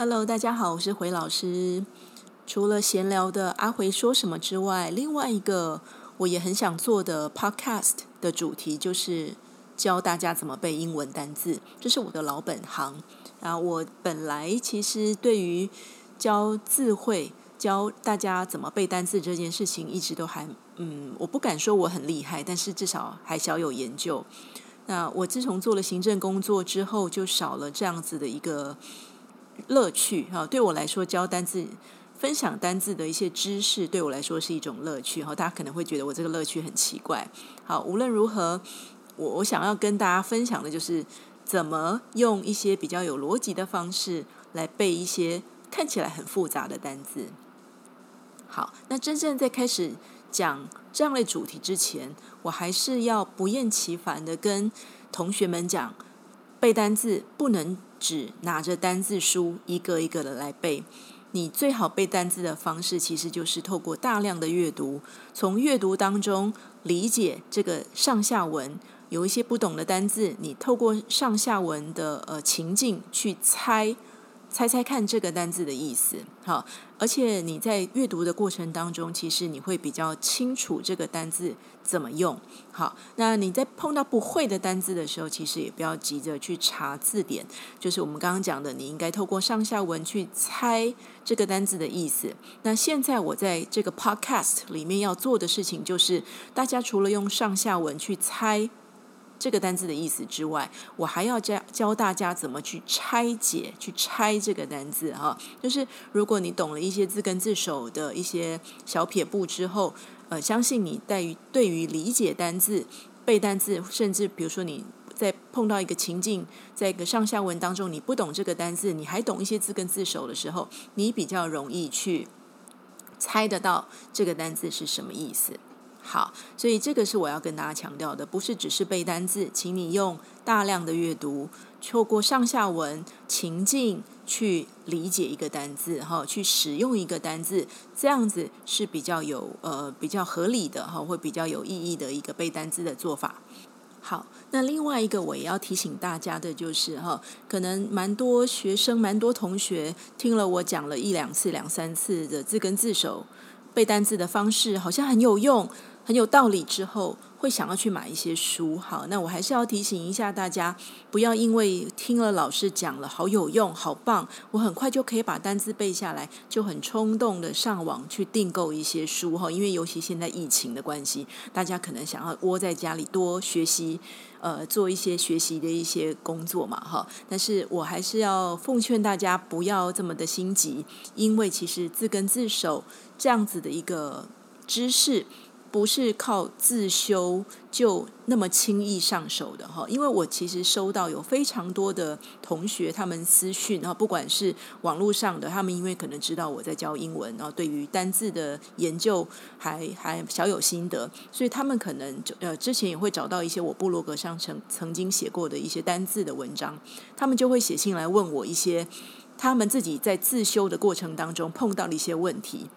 Hello，大家好，我是回老师。除了闲聊的阿回说什么之外，另外一个我也很想做的 Podcast 的主题就是教大家怎么背英文单字，这是我的老本行。啊，我本来其实对于教字汇、教大家怎么背单字这件事情，一直都还嗯，我不敢说我很厉害，但是至少还小有研究。那我自从做了行政工作之后，就少了这样子的一个。乐趣哈，对我来说教单字、分享单字的一些知识，对我来说是一种乐趣哈。大家可能会觉得我这个乐趣很奇怪。好，无论如何，我我想要跟大家分享的就是怎么用一些比较有逻辑的方式来背一些看起来很复杂的单字。好，那真正在开始讲这样类主题之前，我还是要不厌其烦的跟同学们讲，背单字不能。只拿着单字书一个一个的来背，你最好背单字的方式其实就是透过大量的阅读，从阅读当中理解这个上下文，有一些不懂的单字，你透过上下文的呃情境去猜。猜猜看这个单字的意思，好，而且你在阅读的过程当中，其实你会比较清楚这个单字怎么用。好，那你在碰到不会的单字的时候，其实也不要急着去查字典，就是我们刚刚讲的，你应该透过上下文去猜这个单字的意思。那现在我在这个 podcast 里面要做的事情，就是大家除了用上下文去猜。这个单字的意思之外，我还要教教大家怎么去拆解、去拆这个单字哈。就是如果你懂了一些字根字首的一些小撇步之后，呃，相信你对于对于理解单字、背单字，甚至比如说你在碰到一个情境，在一个上下文当中你不懂这个单字，你还懂一些字根字首的时候，你比较容易去猜得到这个单字是什么意思。好，所以这个是我要跟大家强调的，不是只是背单字，请你用大量的阅读，透过上下文情境去理解一个单字，哈，去使用一个单字，这样子是比较有呃比较合理的哈，会比较有意义的一个背单字的做法。好，那另外一个我也要提醒大家的就是哈，可能蛮多学生、蛮多同学听了我讲了一两次、两三次的字根字首背单字的方式，好像很有用。很有道理之后，会想要去买一些书。好，那我还是要提醒一下大家，不要因为听了老师讲了好有用、好棒，我很快就可以把单字背下来，就很冲动的上网去订购一些书哈。因为尤其现在疫情的关系，大家可能想要窝在家里多学习，呃，做一些学习的一些工作嘛哈。但是我还是要奉劝大家不要这么的心急，因为其实字根字首这样子的一个知识。不是靠自修就那么轻易上手的哈，因为我其实收到有非常多的同学，他们私讯，然后不管是网络上的，他们因为可能知道我在教英文，然后对于单字的研究还还小有心得，所以他们可能就呃之前也会找到一些我部落格上曾曾经写过的一些单字的文章，他们就会写信来问我一些他们自己在自修的过程当中碰到的一些问题。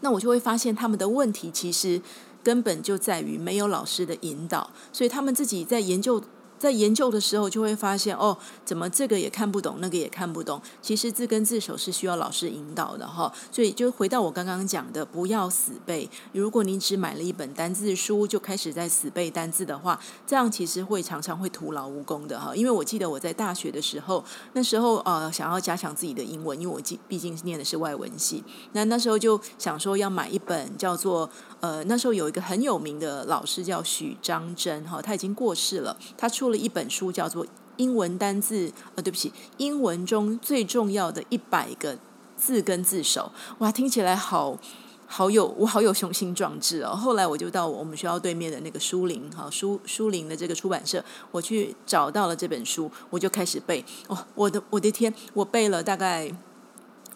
那我就会发现他们的问题其实根本就在于没有老师的引导，所以他们自己在研究。在研究的时候，就会发现哦，怎么这个也看不懂，那个也看不懂。其实字根字首是需要老师引导的哈。所以就回到我刚刚讲的，不要死背。如果你只买了一本单字书就开始在死背单字的话，这样其实会常常会徒劳无功的哈。因为我记得我在大学的时候，那时候呃想要加强自己的英文，因为我毕毕竟念的是外文系，那那时候就想说要买一本叫做呃那时候有一个很有名的老师叫许章真哈，他已经过世了，他出出了。一本书叫做《英文单字》，呃，对不起，英文中最重要的一百个字根字首。哇，听起来好好有，我好有雄心壮志哦。后来我就到我们学校对面的那个书林，哈，书书林的这个出版社，我去找到了这本书，我就开始背。哦，我的我的天，我背了大概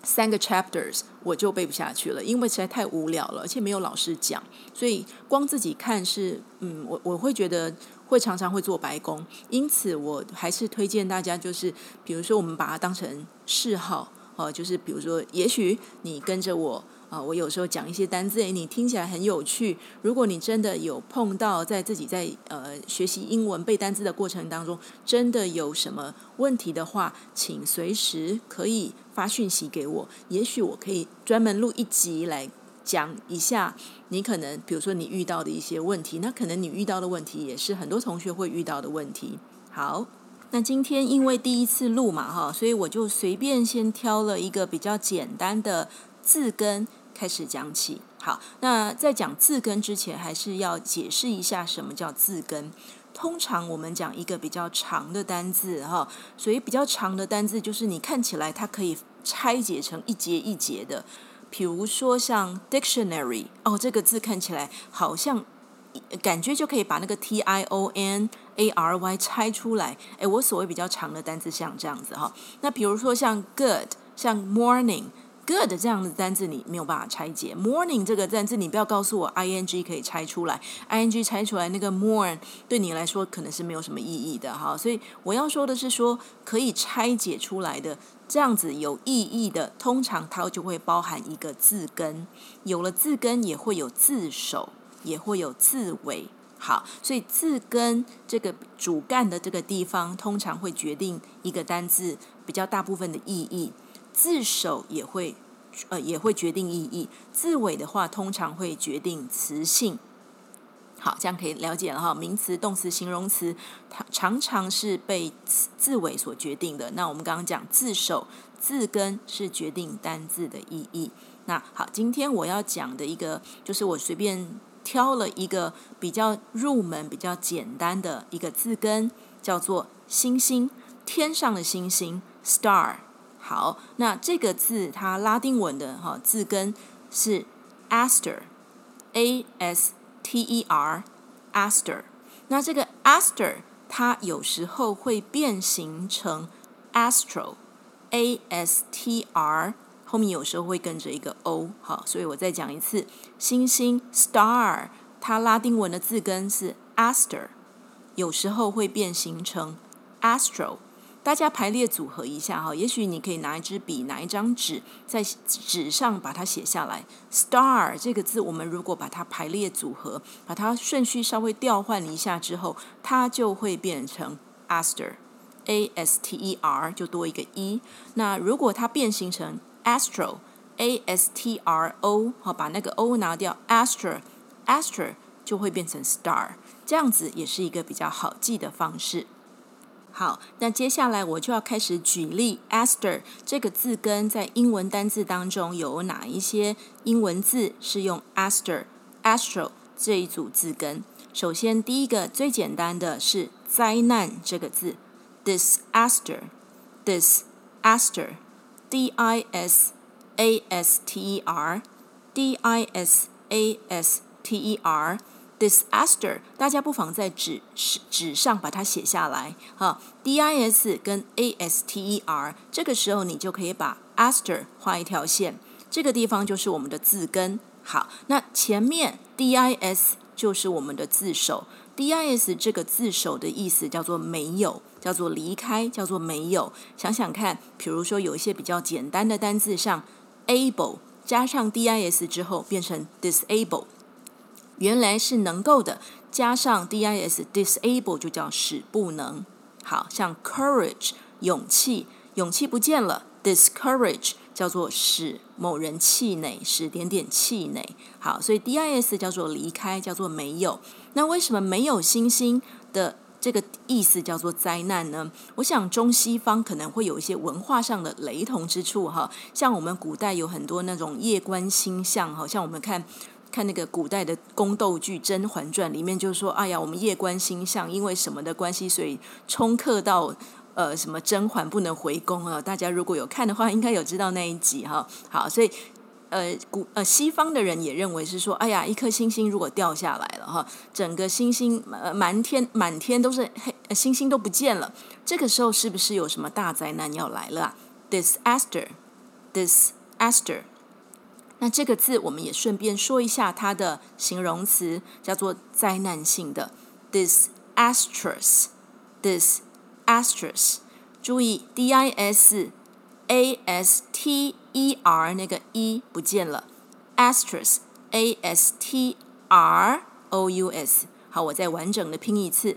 三个 chapters，我就背不下去了，因为实在太无聊了，而且没有老师讲，所以光自己看是，嗯，我我会觉得。会常常会做白工，因此我还是推荐大家，就是比如说我们把它当成嗜好，哦，就是比如说，也许你跟着我，啊，我有时候讲一些单字，诶，你听起来很有趣。如果你真的有碰到在自己在呃学习英文背单字的过程当中，真的有什么问题的话，请随时可以发讯息给我，也许我可以专门录一集来讲一下你可能，比如说你遇到的一些问题，那可能你遇到的问题也是很多同学会遇到的问题。好。那今天因为第一次录嘛，哈，所以我就随便先挑了一个比较简单的字根开始讲起。好，那在讲字根之前，还是要解释一下什么叫字根。通常我们讲一个比较长的单字，哈，所以比较长的单字就是你看起来它可以拆解成一节一节的。比如说像 dictionary，哦，这个字看起来好像。感觉就可以把那个 T I O N A R Y 拆出来。诶，我所谓比较长的单字像这样子哈。那比如说像 good，像 morning，good 这样的单字你没有办法拆解。morning 这个单字你不要告诉我 I N G 可以拆出来，I N G 拆出来那个 morn 对你来说可能是没有什么意义的哈。所以我要说的是说可以拆解出来的这样子有意义的，通常它就会包含一个字根。有了字根也会有字首。也会有字尾，好，所以字根这个主干的这个地方，通常会决定一个单字比较大部分的意义。字首也会，呃，也会决定意义。字尾的话，通常会决定词性。好，这样可以了解了哈。名词、动词、形容词，它常常是被字尾所决定的。那我们刚刚讲字首、字根是决定单字的意义。那好，今天我要讲的一个，就是我随便。挑了一个比较入门、比较简单的一个字根，叫做“星星”，天上的星星 （star）。好，那这个字它拉丁文的哈字根是 aster，a s t e r，aster。那这个 aster 它有时候会变形成 astro，a s t r。后面有时候会跟着一个 o，好，所以我再讲一次，星星 star，它拉丁文的字根是 aster，有时候会变形成 astro。大家排列组合一下哈，也许你可以拿一支笔，拿一张纸，在纸上把它写下来。star 这个字，我们如果把它排列组合，把它顺序稍微调换一下之后，它就会变成 aster，a s t e r 就多一个 e。那如果它变形成 Astro，A S T R O，好，把那个 O 拿掉，Astro，Astro 就会变成 Star，这样子也是一个比较好记的方式。好，那接下来我就要开始举例，Aster 这个字根在英文单字当中有哪一些英文字是用 Aster，Astro 这一组字根？首先，第一个最简单的是灾难这个字，Disaster，Disaster。D I S A S T E R，D I S A S T E r disaster，大家不妨在纸纸上把它写下来。哈，D I S 跟 A S T E R，这个时候你就可以把 aster 画一条线，这个地方就是我们的字根。好，那前面 D I S 就是我们的字首。D I S 这个字首的意思叫做没有，叫做离开，叫做没有。想想看，比如说有一些比较简单的单字，像 able 加上 D I S 之后变成 disable，原来是能够的，加上 D I S disable 就叫使不能。好，像 courage 勇气，勇气不见了，discourage 叫做使某人气馁，使点点气馁。好，所以 D I S 叫做离开，叫做没有。那为什么没有星星的这个意思叫做灾难呢？我想中西方可能会有一些文化上的雷同之处哈。像我们古代有很多那种夜观星象，哈像我们看看那个古代的宫斗剧《甄嬛传》里面就是说：“哎呀，我们夜观星象，因为什么的关系，所以冲克到呃什么甄嬛不能回宫啊。”大家如果有看的话，应该有知道那一集哈。好，所以。呃，古呃西方的人也认为是说，哎呀，一颗星星如果掉下来了哈，整个星星呃满天满天都是黑，星星都不见了，这个时候是不是有什么大灾难要来了啊？Disaster，disaster。那这个字我们也顺便说一下它的形容词，叫做灾难性的，disastrous，disastrous。注意，D-I-S-A-S-T。E R 那个 E 不见了，astrous，a-s-t-r-o-u-s。好，我再完整的拼一次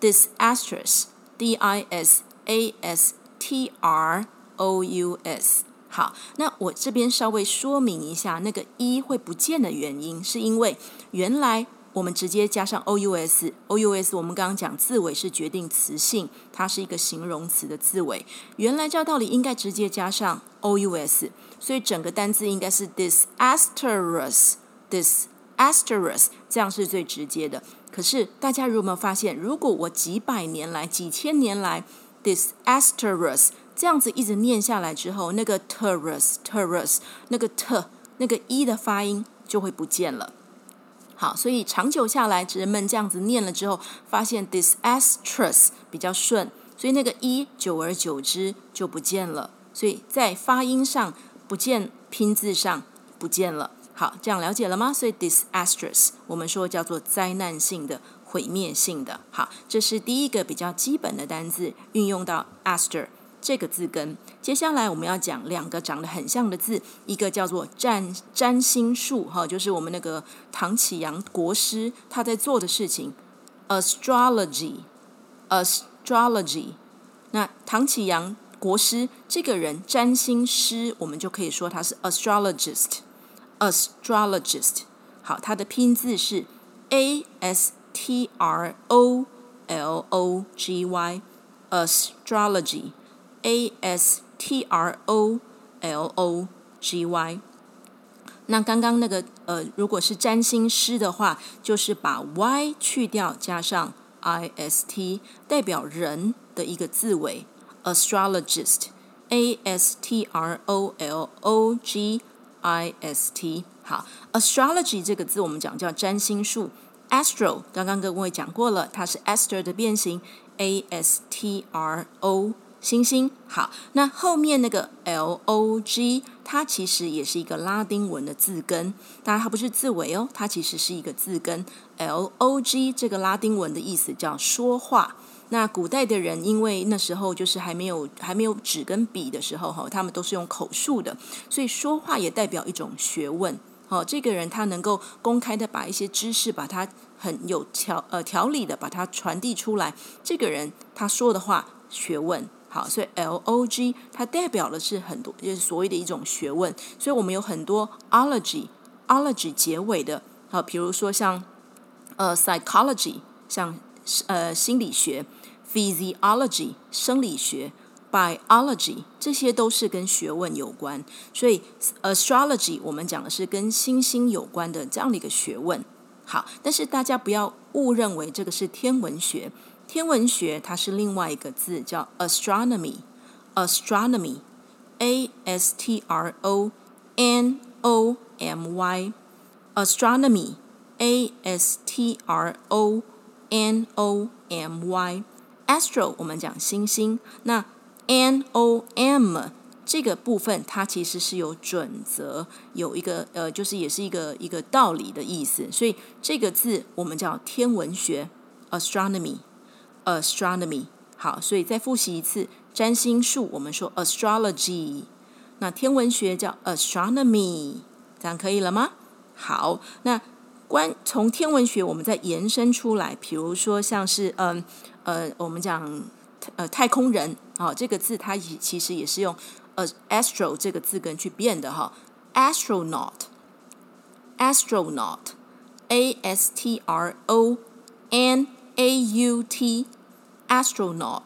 ，disastrous，d i s a s t r o u s。好，那我这边稍微说明一下，那个一会不见的原因，是因为原来。我们直接加上 o u s，o u s，我们刚刚讲字尾是决定词性，它是一个形容词的字尾。原来照道理应该直接加上 o u s，所以整个单字应该是 disasterous，disasterous 这样是最直接的。可是大家有没有发现，如果我几百年来、几千年来 disasterous 这样子一直念下来之后，那个 terus，terus，那个 t，那个 e 的发音就会不见了。好，所以长久下来，人们这样子念了之后，发现 disastrous 比较顺，所以那个 e 久而久之就不见了，所以在发音上不见，拼字上不见了。好，这样了解了吗？所以 disastrous 我们说叫做灾难性的、毁灭性的。好，这是第一个比较基本的单字，运用到 aster。这个字根，接下来我们要讲两个长得很像的字，一个叫做占占星术，哈，就是我们那个唐启阳国师他在做的事情，astrology，astrology。那唐启阳国师这个人，占星师，我们就可以说他是 astrologist，astrologist。好，他的拼字是 a s t r o l o g y，astrology。A S T R O L O G Y，那刚刚那个呃，如果是占星师的话，就是把 Y 去掉，加上 I S T，代表人的一个字尾，Astrologist，A S T R O L O G I S T。好，Astrology 这个字我们讲叫占星术，Astro 刚刚跟各位讲过了，它是 Esther 的变形，A S T R O。星星，好，那后面那个 L O G，它其实也是一个拉丁文的字根，当然它不是字尾哦，它其实是一个字根。L O G 这个拉丁文的意思叫说话。那古代的人，因为那时候就是还没有还没有纸跟笔的时候，哈，他们都是用口述的，所以说话也代表一种学问。哦，这个人他能够公开的把一些知识，把它很有条呃条理的把它传递出来，这个人他说的话学问。好，所以 L O G 它代表的是很多，就是所谓的一种学问。所以我们有很多 ology，ology 结尾的，好，比如说像呃 psychology，像呃心理学，physiology 生理学，biology 这些都是跟学问有关。所以 astrology 我们讲的是跟星星有关的这样的一个学问。好，但是大家不要误认为这个是天文学。天文学它是另外一个字，叫 astronomy，astronomy，a s t r o n o m y，astronomy，a s t r o n o m y，astro 我们讲星星，那 n o m 这个部分它其实是有准则，有一个呃，就是也是一个一个道理的意思，所以这个字我们叫天文学，astronomy。Astronomy，好，所以再复习一次，占星术我们说 astrology，那天文学叫 astronomy，这样可以了吗？好，那关从天文学我们再延伸出来，比如说像是嗯呃，我们讲呃太空人，啊、这个字它其实也是用呃 astro 这个字根去变的哈、，astronaut，astronaut，a s t r o n A U T astronaut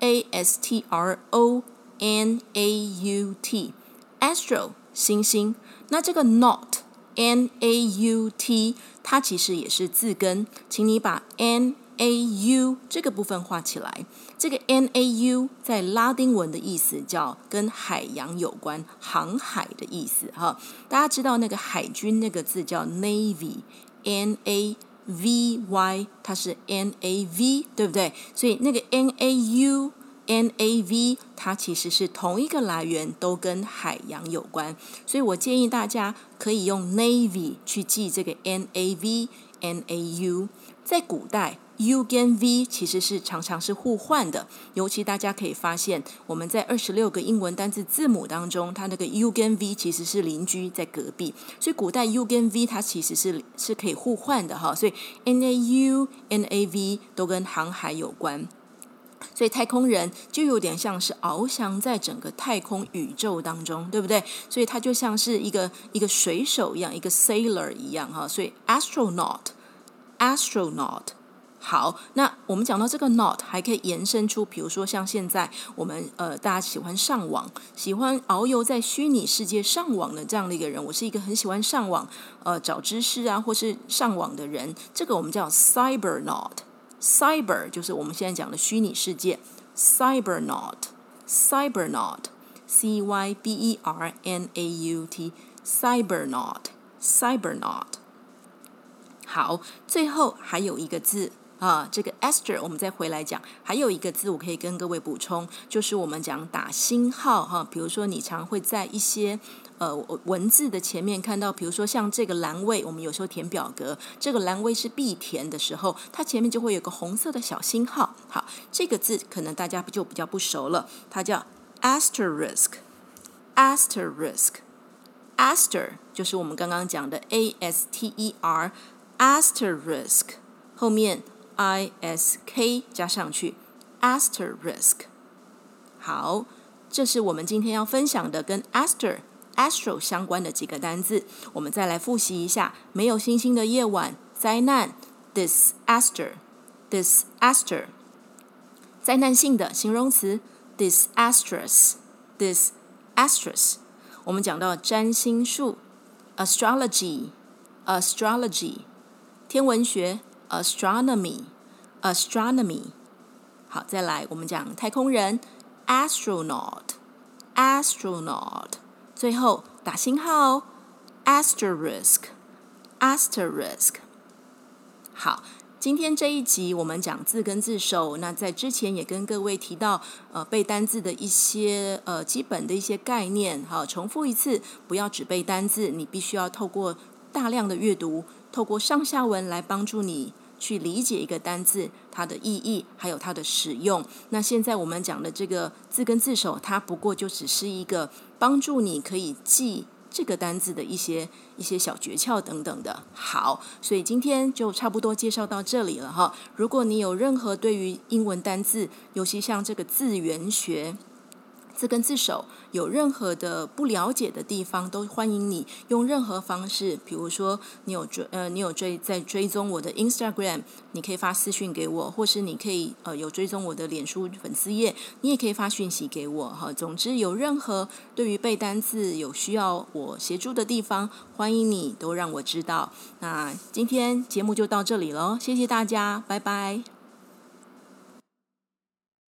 A S T R O N A U T astro 星星，那这个 not N A U T 它其实也是字根，请你把 N A U 这个部分画起来。这个 N A U 在拉丁文的意思叫跟海洋有关，航海的意思哈。大家知道那个海军那个字叫 Navy N A。V Y 它是 N A V 对不对？所以那个 N A U N A V 它其实是同一个来源，都跟海洋有关。所以我建议大家可以用 Navy 去记这个 N A V N A U。在古代 U 跟 V 其实是常常是互换的，尤其大家可以发现，我们在二十六个英文单字字母当中，它那个 U 跟 V 其实是邻居在隔壁，所以古代 U 跟 V 它其实是是可以互换的哈，所以 N A U N A V 都跟航海有关。所以太空人就有点像是翱翔在整个太空宇宙当中，对不对？所以他就像是一个一个水手一样，一个 sailor 一样哈。所以 astronaut，astronaut。好，那我们讲到这个 not 还可以延伸出，比如说像现在我们呃大家喜欢上网，喜欢遨游在虚拟世界上网的这样的一个人，我是一个很喜欢上网呃找知识啊或是上网的人，这个我们叫 cybernot，cyber 就是我们现在讲的虚拟世界，cybernot，cybernot，c y b e r n a u t，cybernot，cybernot，。好，最后还有一个字啊，这个 Esther，我们再回来讲，还有一个字我可以跟各位补充，就是我们讲打星号哈，比如说你常会在一些。呃，文字的前面看到，比如说像这个栏位，我们有时候填表格，这个栏位是必填的时候，它前面就会有个红色的小星号。好，这个字可能大家就比较不熟了，它叫 asterisk，asterisk，aster 就是我们刚刚讲的 a s t e r，asterisk 后面 i s k 加上去，asterisk。好，这是我们今天要分享的跟 aster。astro 相关的几个单字，我们再来复习一下：没有星星的夜晚，灾难，disaster，disaster，灾难性的形容词，disastrous，disastrous。我们讲到占星术，astrology，astrology，天文学，astronomy，astronomy。好，再来我们讲太空人，astronaut，astronaut。最后打星号，asterisk，asterisk。好，今天这一集我们讲字根字首。那在之前也跟各位提到，呃，背单字的一些呃基本的一些概念。好，重复一次，不要只背单字，你必须要透过大量的阅读，透过上下文来帮助你。去理解一个单字，它的意义，还有它的使用。那现在我们讲的这个字根字首，它不过就只是一个帮助你可以记这个单字的一些一些小诀窍等等的。好，所以今天就差不多介绍到这里了哈。如果你有任何对于英文单字，尤其像这个字源学。字跟字首有任何的不了解的地方，都欢迎你用任何方式，比如说你有追呃，你有追在追踪我的 Instagram，你可以发私讯给我，或是你可以呃有追踪我的脸书粉丝页，你也可以发讯息给我哈。总之有任何对于背单字有需要我协助的地方，欢迎你都让我知道。那今天节目就到这里喽，谢谢大家，拜拜。